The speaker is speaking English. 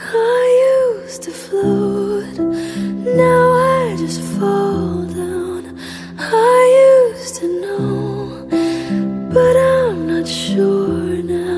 I used to float, now I just fall down. I used to know, but I'm not sure now.